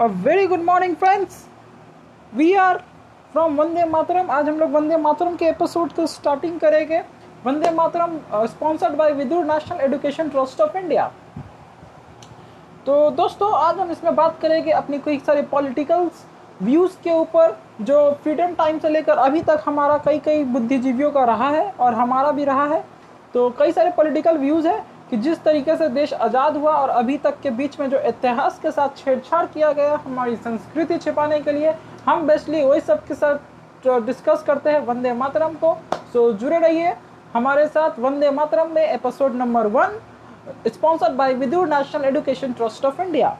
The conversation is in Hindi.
A very good morning friends we are from Vande Mataram आज हम लोग वंदे मातरम के एपिसोड को स्टार्टिंग करेंगे। Vande Mataram sponsored by Vidur National Education Trust of India तो दोस्तों, आज हम इसमें बात करेंगे अपनी कई सारे पॉलिटिकल व्यूज़ के ऊपर, जो फ्रीडम टाइम से लेकर अभी तक हमारा कई कई बुद्धिजीवियों का रहा है और हमारा भी रहा है। तो कई सारे पॉलिटिकल व्यूज़ है। कि जिस तरीके से देश आज़ाद हुआ और अभी तक के बीच में जो इतिहास के साथ छेड़छाड़ किया गया हमारी संस्कृति छिपाने के लिए, हम बेस्टली वही सब के साथ डिस्कस करते हैं वंदे मातरम को। सो जुड़े रहिए हमारे साथ वंदे मातरम में episode number one sponsored by Vidur National Education Trust of India